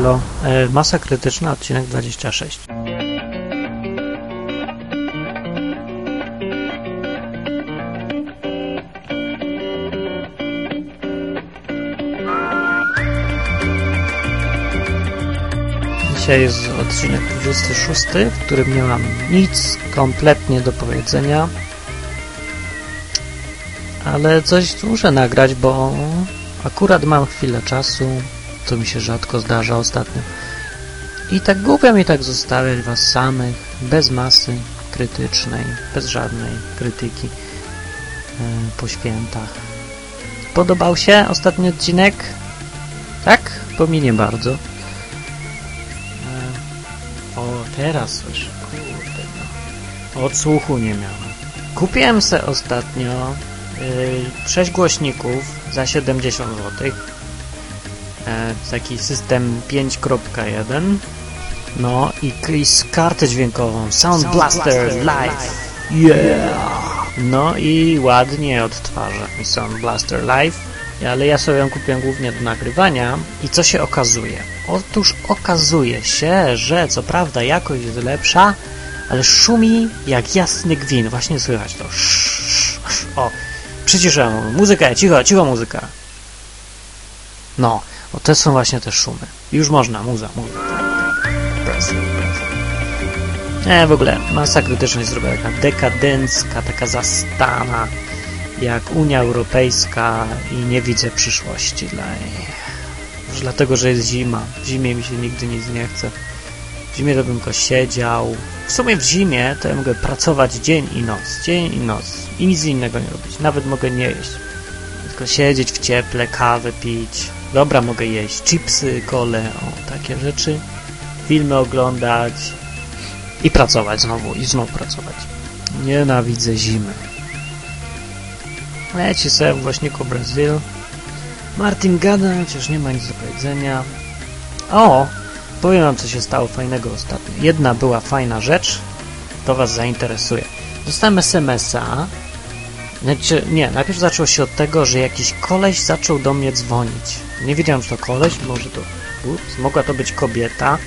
elo. E, masa krytyczna, odcinek 26. Dzisiaj jest odcinek 26, w którym nie mam nic kompletnie do powiedzenia, ale coś muszę nagrać, bo akurat mam chwilę czasu, to mi się rzadko zdarza ostatnio. I tak głupio mi tak zostawiać was samych, bez masy krytycznej, bez żadnej krytyki yy, po świętach. Podobał się ostatni odcinek? Tak? Bo mi nie bardzo. O, teraz słyszę. Kurde, no. Odsłuchu nie miałem. Kupiłem se ostatnio yy, 6 głośników za 70 zł. E, taki system 5.1. No i, i z kartę dźwiękową Sound, Sound Blaster, Blaster Live. Yeah! No i ładnie odtwarza Sound Blaster Live ale ja sobie ją kupiłem głównie do nagrywania i co się okazuje? Otóż okazuje się, że co prawda jakość jest lepsza, ale szumi jak jasny gwin. Właśnie słychać to. O, przyciszę muzykę, cicho, cicho muzyka. No, o, te są właśnie te szumy. Już można, muza, muza. Nie, w ogóle masa krytyczna jest zrobiona taka dekadencka, taka zastana jak Unia Europejska i nie widzę przyszłości dla niej. Może dlatego, że jest zima. W zimie mi się nigdy nic nie chce. W zimie to bym tylko siedział. W sumie w zimie to ja mogę pracować dzień i noc. Dzień i noc. I nic innego nie robić. Nawet mogę nie jeść. Tylko siedzieć w cieple, kawę pić. Dobra, mogę jeść. Chipsy, kole, o, takie rzeczy. Filmy oglądać. I pracować znowu. I znowu pracować. Nienawidzę zimy. Leci sobie w głośniku Brazil. Martin gada, chociaż nie ma nic do powiedzenia. O! Powiem wam, co się stało fajnego ostatnio. Jedna była fajna rzecz, to was zainteresuje. Dostałem SMS-a. Znaczy, nie, najpierw zaczęło się od tego, że jakiś koleś zaczął do mnie dzwonić. Nie wiedziałem, że to koleś, może to... Ups, mogła to być kobieta.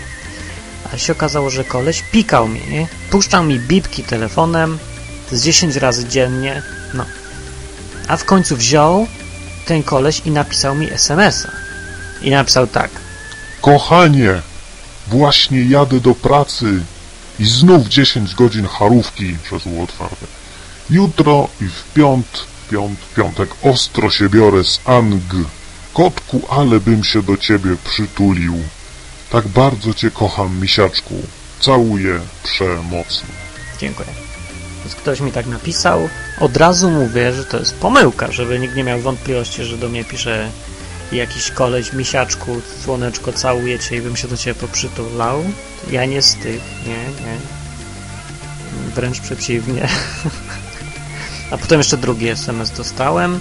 Ale się okazało, że koleś pikał mnie, puszczał mi bipki telefonem z 10 razy dziennie. No, a w końcu wziął ten koleś i napisał mi SMS-a. I napisał tak. Kochanie, właśnie jadę do pracy i znów 10 godzin harówki przez otwarte. Jutro i w piąt, piąt, piątek ostro się biorę z Ang. Kotku, ale bym się do ciebie przytulił. Tak bardzo cię kocham, misiaczku. Całuję przemocno. Dziękuję. Więc ktoś mi tak napisał, od razu mówię, że to jest pomyłka, żeby nikt nie miał wątpliwości, że do mnie pisze jakiś koleś, misiaczku, słoneczko, całuję cię i bym się do ciebie poprzytulał. Ja nie z tych, nie, nie. Wręcz przeciwnie. A potem jeszcze drugi SMS dostałem.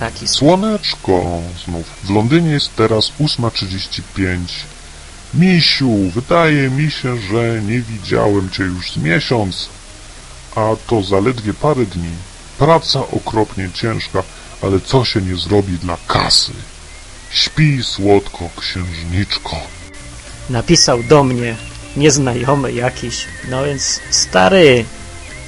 Taki. Słoneczko, znów. W Londynie jest teraz 8.35. Misiu, wydaje mi się, że nie widziałem cię już z miesiąc a to zaledwie parę dni. Praca okropnie ciężka, ale co się nie zrobi dla kasy? Śpi słodko, księżniczko. Napisał do mnie nieznajomy jakiś. No więc, stary,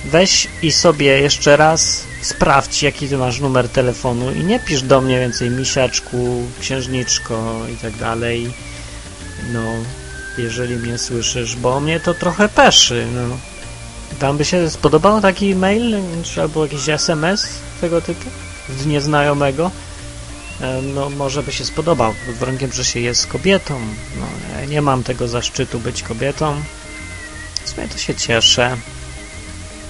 weź i sobie jeszcze raz sprawdź, jaki ty masz numer telefonu i nie pisz do mnie więcej misiaczku, księżniczko i tak dalej. No, jeżeli mnie słyszysz, bo mnie to trochę peszy, no. Tam by się spodobał taki mail, albo jakiś SMS tego typu, z nieznajomego. E, no, może by się spodobał, pod warunkiem, że się jest kobietą. No, ja nie mam tego zaszczytu być kobietą. W sumie to się cieszę.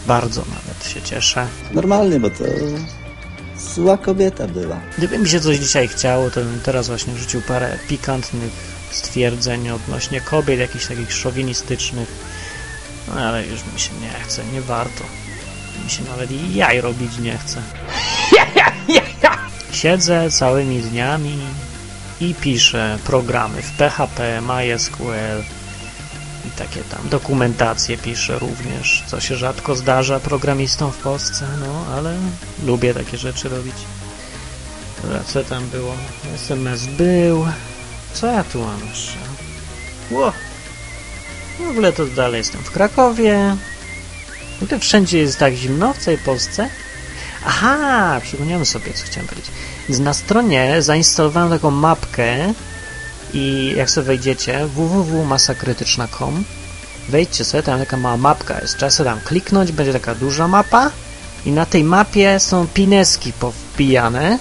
Bardzo nawet się cieszę. Normalnie, bo to zła kobieta była. Gdyby mi się coś dzisiaj chciało, to bym teraz właśnie rzucił parę pikantnych stwierdzeń odnośnie kobiet, jakichś takich szowinistycznych no ale już mi się nie chce, nie warto. Mi się nawet jaj robić nie chce. Siedzę całymi dniami i piszę programy w PHP, MySQL i takie tam dokumentacje piszę również, co się rzadko zdarza programistom w Polsce, no ale lubię takie rzeczy robić. Dobra, co tam było? SMS był. Co ja tu mam jeszcze? Ło. W ogóle to dalej jestem w Krakowie. W ogóle wszędzie jest tak zimno w całej Polsce. Aha, przypomniałem sobie, co chciałem powiedzieć. Na stronie zainstalowałem taką mapkę i jak sobie wejdziecie www.masakrytyczna.com wejdźcie sobie, tam taka mała mapka jest. Trzeba sobie tam kliknąć, będzie taka duża mapa i na tej mapie są pineski powpijane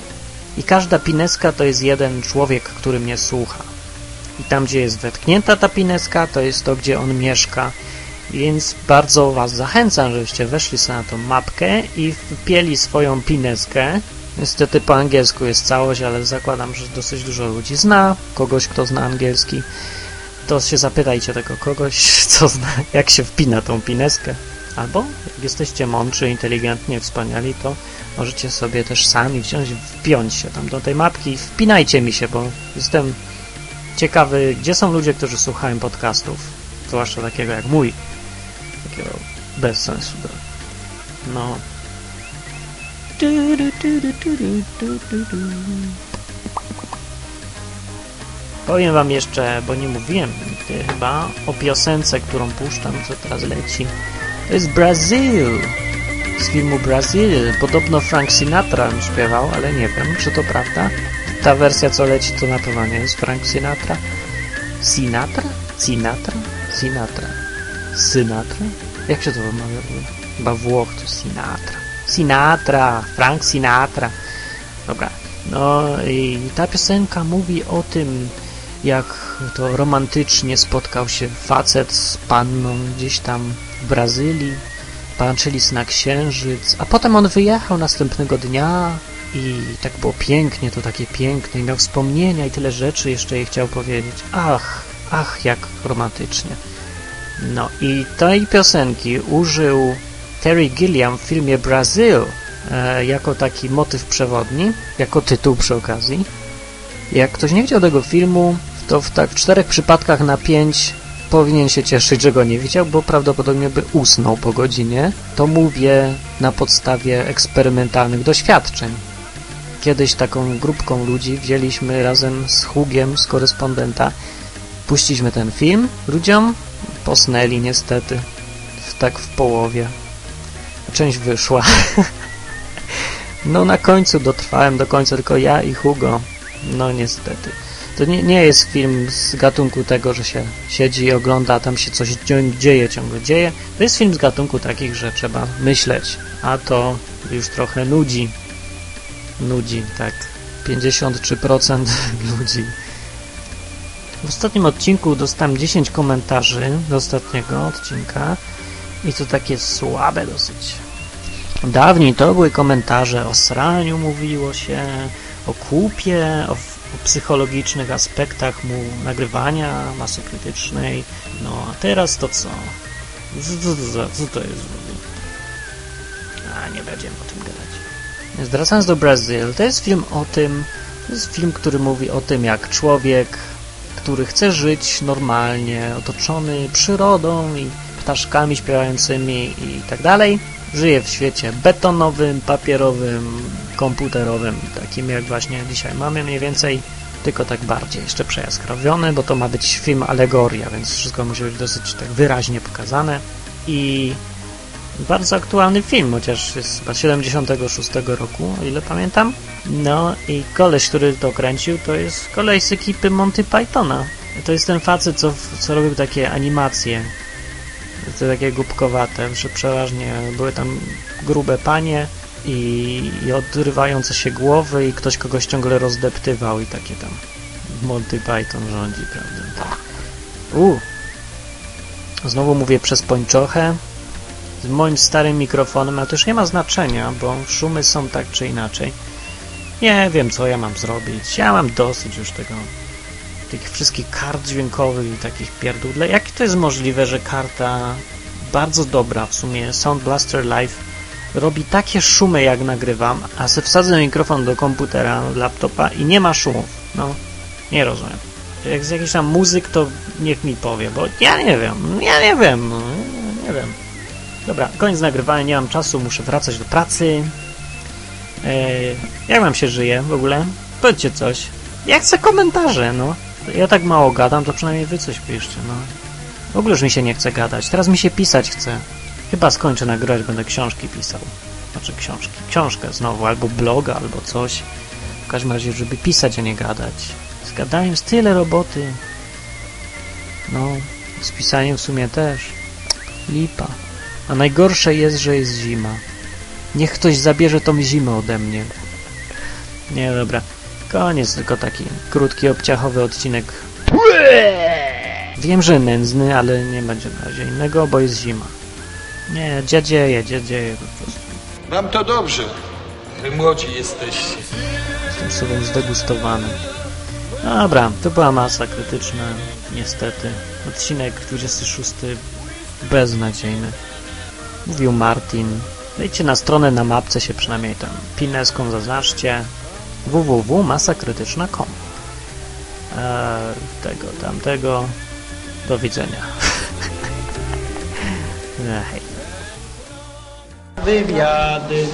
i każda pineska to jest jeden człowiek, który mnie słucha. I tam, gdzie jest wetknięta ta pineska, to jest to, gdzie on mieszka. Więc bardzo Was zachęcam, żebyście weszli sobie na tą mapkę i wpieli swoją pineskę. Niestety po angielsku jest całość, ale zakładam, że dosyć dużo ludzi zna kogoś, kto zna angielski. To się zapytajcie tego kogoś, co zna, jak się wpina tą pineskę. Albo jak jesteście mądrzy, inteligentni, wspaniali, to możecie sobie też sami wziąć, wpiąć się tam do tej mapki i wpinajcie mi się, bo jestem ciekawy, gdzie są ludzie, którzy słuchają podcastów, zwłaszcza takiego jak mój, takiego bez sensu. No. Powiem wam jeszcze, bo nie mówiłem nigdy chyba o piosence, którą puszczam, co teraz leci. To jest Brazil z filmu Brazil. Podobno Frank Sinatra śpiewał, ale nie wiem, czy to prawda. Ta wersja, co leci, to na pewno nie jest Frank Sinatra. Sinatra? Sinatra? Sinatra. Sinatra? Jak się to wymawia? Chyba Włoch to Sinatra. Sinatra! Frank Sinatra. Dobra. No i ta piosenka mówi o tym, jak to romantycznie spotkał się facet z panną gdzieś tam w Brazylii, patrzyli na księżyc, a potem on wyjechał następnego dnia i tak było pięknie, to takie piękne i miał wspomnienia i tyle rzeczy jeszcze jej chciał powiedzieć. Ach, ach, jak romantycznie. No i tej piosenki użył Terry Gilliam w filmie Brazil e, jako taki motyw przewodni, jako tytuł przy okazji. Jak ktoś nie widział tego filmu, to w tak czterech przypadkach na pięć powinien się cieszyć, że go nie widział, bo prawdopodobnie by usnął po godzinie. To mówię na podstawie eksperymentalnych doświadczeń. Kiedyś taką grupką ludzi wzięliśmy razem z Hugiem, z korespondenta, puściliśmy ten film ludziom, posnęli niestety, w, tak w połowie. Część wyszła. no na końcu dotrwałem do końca, tylko ja i Hugo. No niestety. To nie, nie jest film z gatunku tego, że się siedzi i ogląda, a tam się coś dzieje, ciągle dzieje. To jest film z gatunku takich, że trzeba myśleć, a to już trochę nudzi. Nudzi, tak. 53% ludzi. W ostatnim odcinku dostałem 10 komentarzy do ostatniego odcinka i to takie słabe dosyć. Dawniej to były komentarze o sraniu, mówiło się, o kupie, o o psychologicznych aspektach mu nagrywania, masy krytycznej. No a teraz to co? Co, to jest? A, nie będziemy o tym gadać. Wracając do Brazil, to jest film o tym, to jest film, który mówi o tym, jak człowiek, który chce żyć normalnie, otoczony przyrodą i ptaszkami śpiewającymi i tak dalej, żyje w świecie betonowym, papierowym, komputerowym, takim jak właśnie dzisiaj mamy mniej więcej, tylko tak bardziej jeszcze przejaskrawiony, bo to ma być film alegoria, więc wszystko musi być dosyć tak wyraźnie pokazane i bardzo aktualny film, chociaż jest chyba 76 roku, o ile pamiętam. No i koleś, który to kręcił, to jest koleś z ekipy Monty Pythona. To jest ten facet, co, co robił takie animacje te takie głupkowate, że przeważnie były tam grube panie i, i odrywające się głowy i ktoś kogoś ciągle rozdeptywał i takie tam Monty Python rządzi, prawda? U. Znowu mówię przez pończochę z moim starym mikrofonem, ale to już nie ma znaczenia, bo szumy są tak czy inaczej. Nie wiem, co ja mam zrobić. Ja mam dosyć już tego tych wszystkich kart dźwiękowych i takich pierdół. Jak to jest możliwe, że karta bardzo dobra w sumie Sound Blaster Live robi takie szumy jak nagrywam, a se wsadzę mikrofon do komputera, laptopa i nie ma szumów. No, nie rozumiem. Jak jest jakiś tam muzyk, to niech mi powie, bo ja nie wiem, ja nie wiem, no, nie wiem. Dobra, koniec nagrywania, nie mam czasu, muszę wracać do pracy. Eee, jak wam się żyje w ogóle? Powiedzcie coś. Ja chcę komentarze, no. Ja tak mało gadam, to przynajmniej wy coś piszcie, no. W ogóle już mi się nie chce gadać. Teraz mi się pisać chce. Chyba skończę nagrywać, będę książki pisał. Znaczy książki. Książkę znowu, albo bloga, albo coś. W każdym razie, żeby pisać, a nie gadać. Z gadaniem jest tyle roboty. No, z pisaniem w sumie też. Lipa. A najgorsze jest, że jest zima. Niech ktoś zabierze tą zimę ode mnie. Nie, dobra. Koniec, tylko taki krótki, obciachowy odcinek. Wiem, że nędzny, ale nie będzie na razie innego, bo jest zima. Nie, dziadzieje, dziadzieje po prostu. Wam to dobrze. Wy młodzi jesteście. Jestem sobą zdegustowany. Dobra, to była masa krytyczna, niestety. Odcinek 26 beznadziejny. Mówił Martin. Wejdźcie na stronę na mapce się przynajmniej tam pineską zaznaczcie www.masakrytyczna.com eee, Tego, tamtego. Do widzenia. Hej. Wywiady.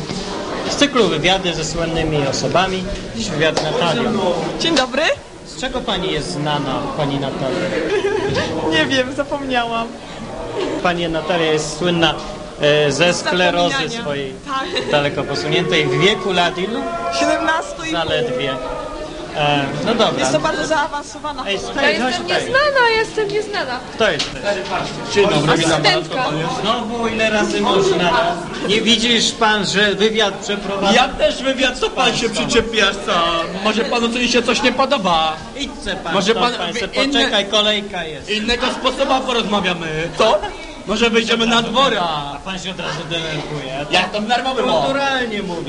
Z cyklu wywiady ze słynnymi osobami. Dziś wywiad z Natalią. Dzień dobry. Z czego pani jest znana, pani Natalia? Nie wiem, zapomniałam. Pani Natalia jest słynna ze sklerozy swojej Tak. daleko posuniętej w wieku lat ilu? 17 i pół. Zaledwie. E, no dobra. Jest to bardzo zaawansowana Ej, Ja chodź jestem tutaj. nieznana, jestem nieznana. Kto jest? Dzień dobry, Asystentka. Znowu ile razy można? Nie widzisz pan, że wywiad przeprowadza? Ja też wywiad, co pan się przyczepiasz, co? Może panu coś się coś nie podoba? Idźcie pan, Może pan- se inne- poczekaj, kolejka jest. Innego sposobu porozmawiamy, co? Może wyjdziemy na dwora. A pan się od razu denerwuje. Jak to w było? Kulturalnie mówię.